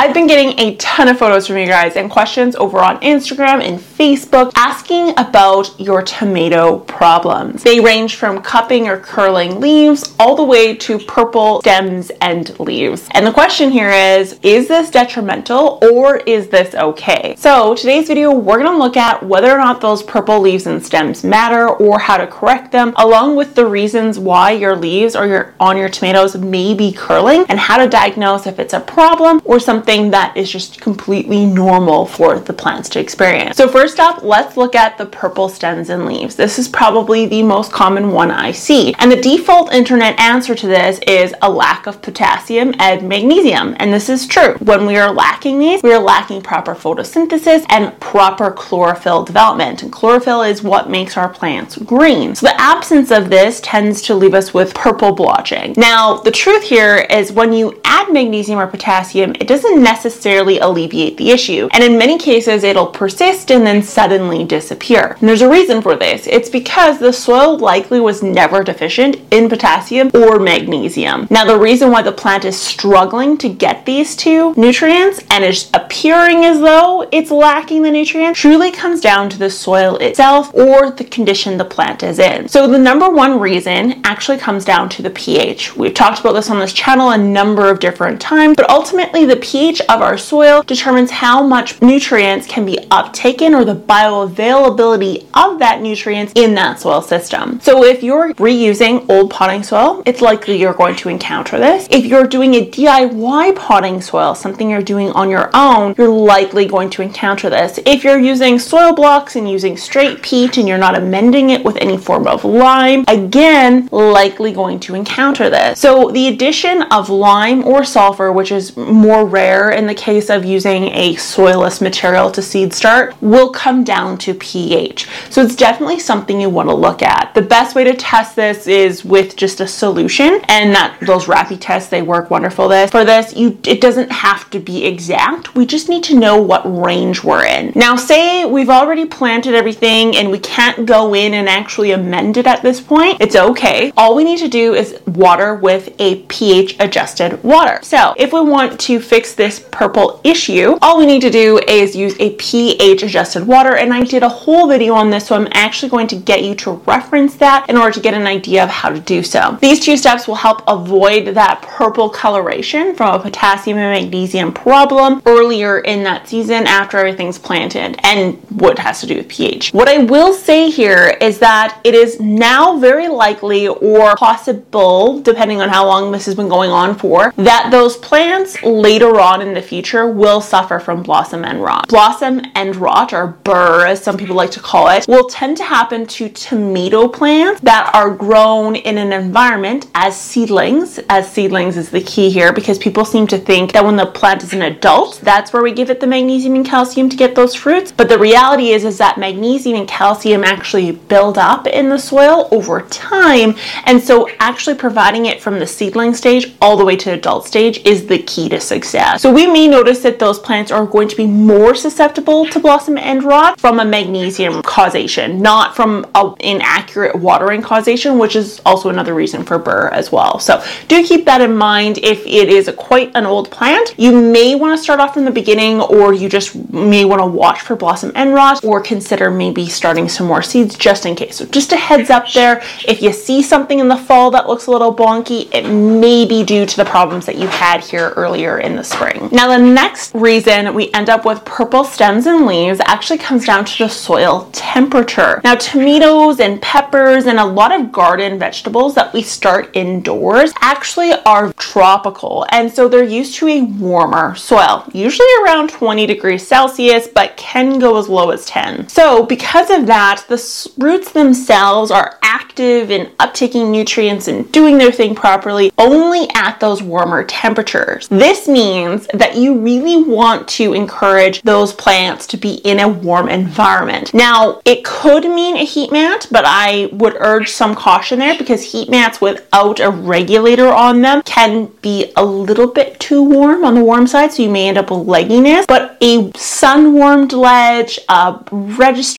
I've been getting a ton of photos from you guys and questions over on Instagram and Facebook asking about your tomato problems. They range from cupping or curling leaves all the way to purple stems and leaves. And the question here is, is this detrimental or is this okay? So today's video, we're gonna look at whether or not those purple leaves and stems matter or how to correct them, along with the reasons why your leaves or your on your tomatoes may be curling and how to diagnose if it's a problem or something that is just completely normal for the plants to experience. So first up, let's look at the purple stems and leaves. This is probably the most common one I see. And the default internet answer to this is a lack of potassium and magnesium. And this is true. When we are lacking these, we are lacking proper photosynthesis and proper chlorophyll development. And chlorophyll is what makes our plants green. So the absence of this tends to leave us with purple blotching. Now, the truth here is when you add magnesium or potassium, it doesn't necessarily alleviate the issue. And in many cases, it'll persist and then suddenly disappear. And there's a reason for this. It's because the soil likely was never deficient in potassium or magnesium. Now, the reason why the plant is struggling to get these two nutrients and is appearing as though it's lacking the nutrient truly comes down to the soil itself or the condition the plant is in. So the number one reason actually comes down to the pH. We've talked about this on this channel a number of different times, but ultimately the pH of our soil determines how much nutrients can be uptaken or the bioavailability of that nutrients in that soil system. So if you're reusing old potting soil, it's likely you're going to encounter this. If you're doing a DIY potting soil, something you're doing on your own, you're likely going to encounter this. If you're using soil blocks and using straight peat and you're not amending it with any form of lime, again, likely going to encounter this. So the addition of lime or sulfur, which is more rare in the case of using a soilless material to seed start, will come down to pH. So it's definitely something you want to look at. The best way to test this is with just a solution and that those rapid tests they work wonderful this. For this you it doesn't have to be exact. We just need to know what range we're in. Now say we've already planted everything and we can't go in and actually amend it at this point it's okay. All we need to do is water with a pH adjusted water. So if we want to fix this purple issue all we need to do is use a pH adjusted water and I did a whole video on this so I'm actually going to get you to reference that in order to get an idea of how to do so these two steps will help avoid that purple coloration from a potassium and magnesium problem earlier in that season after everything's planted and what has to do with pH. What I will say here is that it is now very likely or possible, depending on how long this has been going on for, that those plants later on in the future will suffer from blossom end rot. Blossom end rot, or burr as some people like to call it, will tend to happen to tomato plants that are grown in an environment as seedlings, as seedlings is the key here because people seem to think that when the plant is an adult, that's where we give it the magnesium and calcium to get those fruits. But the reality is, is that magnesium and calcium actually build up in the soil over time. And so actually providing it from the seedling stage all the way to adult stage is the key to success. So we may notice that those plants are going to be more susceptible to blossom end rot from a magnesium causation, not from an inaccurate watering causation, which is also another reason for burr as well. So do keep that in mind if it is quite an old plant. You may want to start off from the beginning or you just may want to watch for blossom end rot or consider maybe starting some more seeds just in case. So just a heads up there, if you see something in the fall that looks a little bonky, it may be due to the problems that you had here earlier in the spring. Now the next reason we end up with purple stems and leaves actually comes down to the soil temperature. Now tomatoes and peppers and a lot of garden vegetables that we start indoors actually are tropical and so they're used to a warmer soil, usually around 20 degrees Celsius, but can go as low as 10. So because of that, the roots themselves are active in uptaking nutrients and doing their thing properly only at those warmer temperatures. This means that you really want to encourage those plants to be in a warm environment. Now, it could mean a heat mat, but I would urge some caution there because heat mats without a regulator on them can be a little bit too warm on the warm side, so you may end up with legginess. But a sun warmed ledge, a register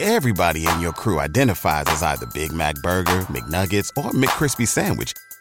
Everybody in your crew identifies as either Big Mac Burger, McNuggets, or McCrispy Sandwich,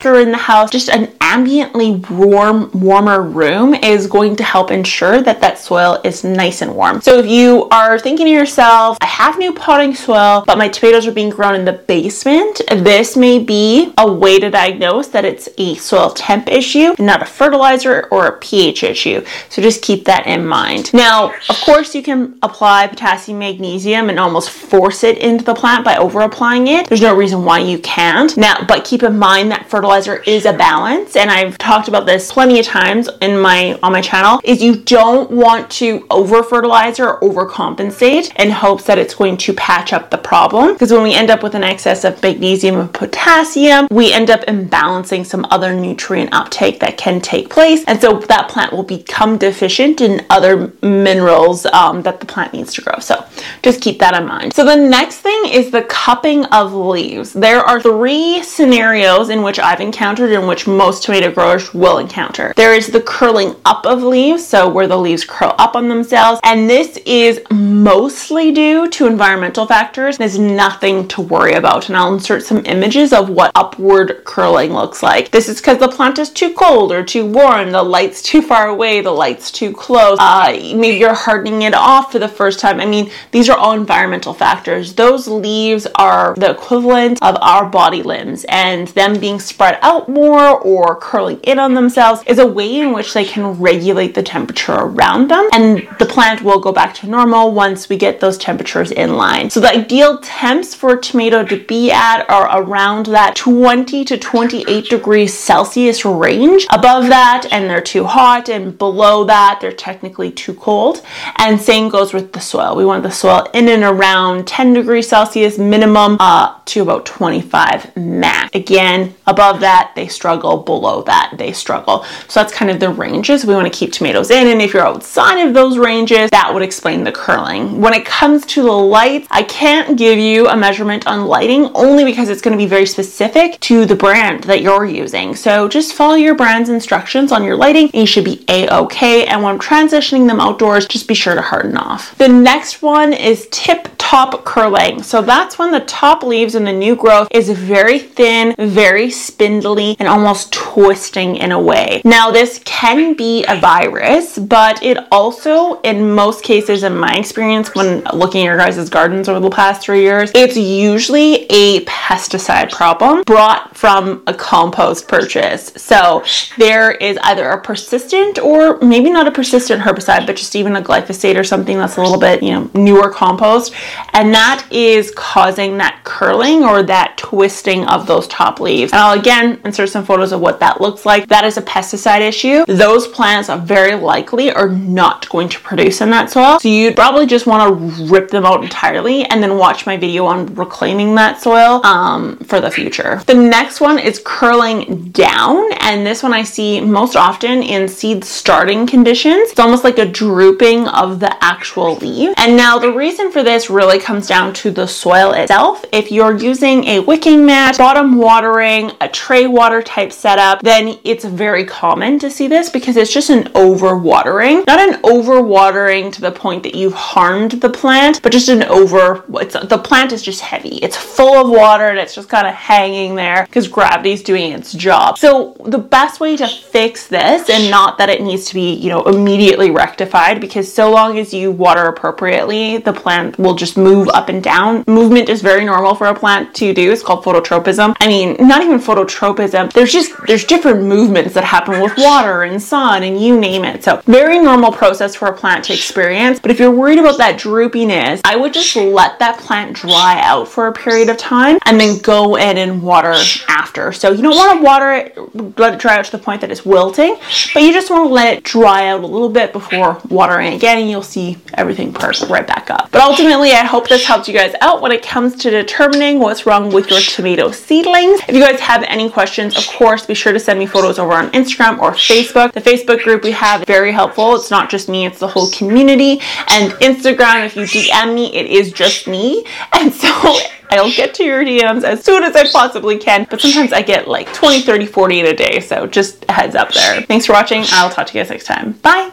In the house, just an ambiently warm, warmer room is going to help ensure that that soil is nice and warm. So if you are thinking to yourself, I have new potting soil, but my tomatoes are being grown in the basement, this may be a way to diagnose that it's a soil temp issue, not a fertilizer or a pH issue. So just keep that in mind. Now, of course, you can apply potassium magnesium and almost force it into the plant by over applying it. There's no reason why you can't. Now, but keep in mind that fertilizer is a balance, and I've talked about this plenty of times in my on my channel, is you don't want to over fertilize or overcompensate in hopes that it's going to patch up the problem. Because when we end up with an excess of magnesium and potassium, we end up imbalancing some other nutrient uptake that can take place. And so that plant will become deficient in other minerals um, that the plant needs to grow. So just keep that in mind. So the next thing is the cupping of leaves. There are three scenarios in which I've encountered in which most tomato growers will encounter. There is the curling up of leaves, so where the leaves curl up on themselves, and this is mostly due to environmental factors. There's nothing to worry about, and I'll insert some images of what upward curling looks like. This is because the plant is too cold or too warm, the light's too far away, the light's too close, uh, maybe you're hardening it off for the first time. I mean, these are all environmental factors. Those leaves are the equivalent of our body limbs, and them being spread out more or curling in on themselves is a way in which they can regulate the temperature around them, and the plant will go back to normal once we get those temperatures in line. So the ideal temps for a tomato to be at are around that 20 to 28 degrees Celsius range. Above that, and they're too hot, and below that, they're technically too cold. And same goes with the soil. We want the soil in and around 10 degrees Celsius minimum uh, to about 25 max. Again, above that, they struggle. Below that, they struggle. So that's kind of the ranges we want to keep tomatoes in. And if you're outside of those ranges, that would explain the curling. When it comes to the lights, I can't give you a measurement on lighting only because it's going to be very specific to the brand that you're using. So just follow your brand's instructions on your lighting and you should be a-okay. And when transitioning them outdoors, just be sure to harden off. The next one is tip top curling. So that's when the top leaves and the new growth is very thin, very spindly, and almost twisting in a way. Now, this can be a virus, but it also, in most cases, in my experience, when looking at your guys' gardens over the past three years, it's usually a pesticide problem brought from a compost purchase. So there is either a persistent or maybe not a persistent herbicide, but just even a glyphosate or something that's a little bit, you know, newer compost and that is causing that curling or that twisting of those top leaves. And I'll again insert some photos of what that looks like. That is a pesticide issue. Those plants are very likely are not going to produce in that soil. So you'd probably just want to rip them out entirely and then watch my video on reclaiming that soil um, for the future. The next one is curling down, and this one I see most often in seed starting conditions. It's almost like a drooping of the actual leaf. And now the reason for this really really comes down to the soil itself. If you're using a wicking mat, bottom watering, a tray water type setup, then it's very common to see this because it's just an over watering. Not an over watering to the point that you've harmed the plant, but just an over, the plant is just heavy. It's full of water and it's just kind of hanging there because gravity's doing its job. So the best way to fix this, and not that it needs to be, you know, immediately rectified because so long as you water appropriately, the plant will just move up and down. Movement is very normal for a plant to do. It's called phototropism. I mean, not even phototropism. There's just there's different movements that happen with water and sun and you name it. So very normal process for a plant to experience. But if you're worried about that droopiness, I would just let that plant dry out for a period of time and then go in and water after. So you don't want to water it, let it dry out to the point that it's wilting, but you just want to let it dry out a little bit before watering again and you'll see everything perk right back up. But ultimately, I hope this helped you guys out when it comes to determining what's wrong with your tomato seedlings. If you guys have any questions, of course, be sure to send me photos over on Instagram or Facebook. The Facebook group we have is very helpful. It's not just me, it's the whole community. And Instagram, if you DM me, it is just me. And so I'll get to your DMs as soon as I possibly can, but sometimes I get like 20, 30, 40 in a day, so just heads up there. Thanks for watching. I'll talk to you guys next time. Bye.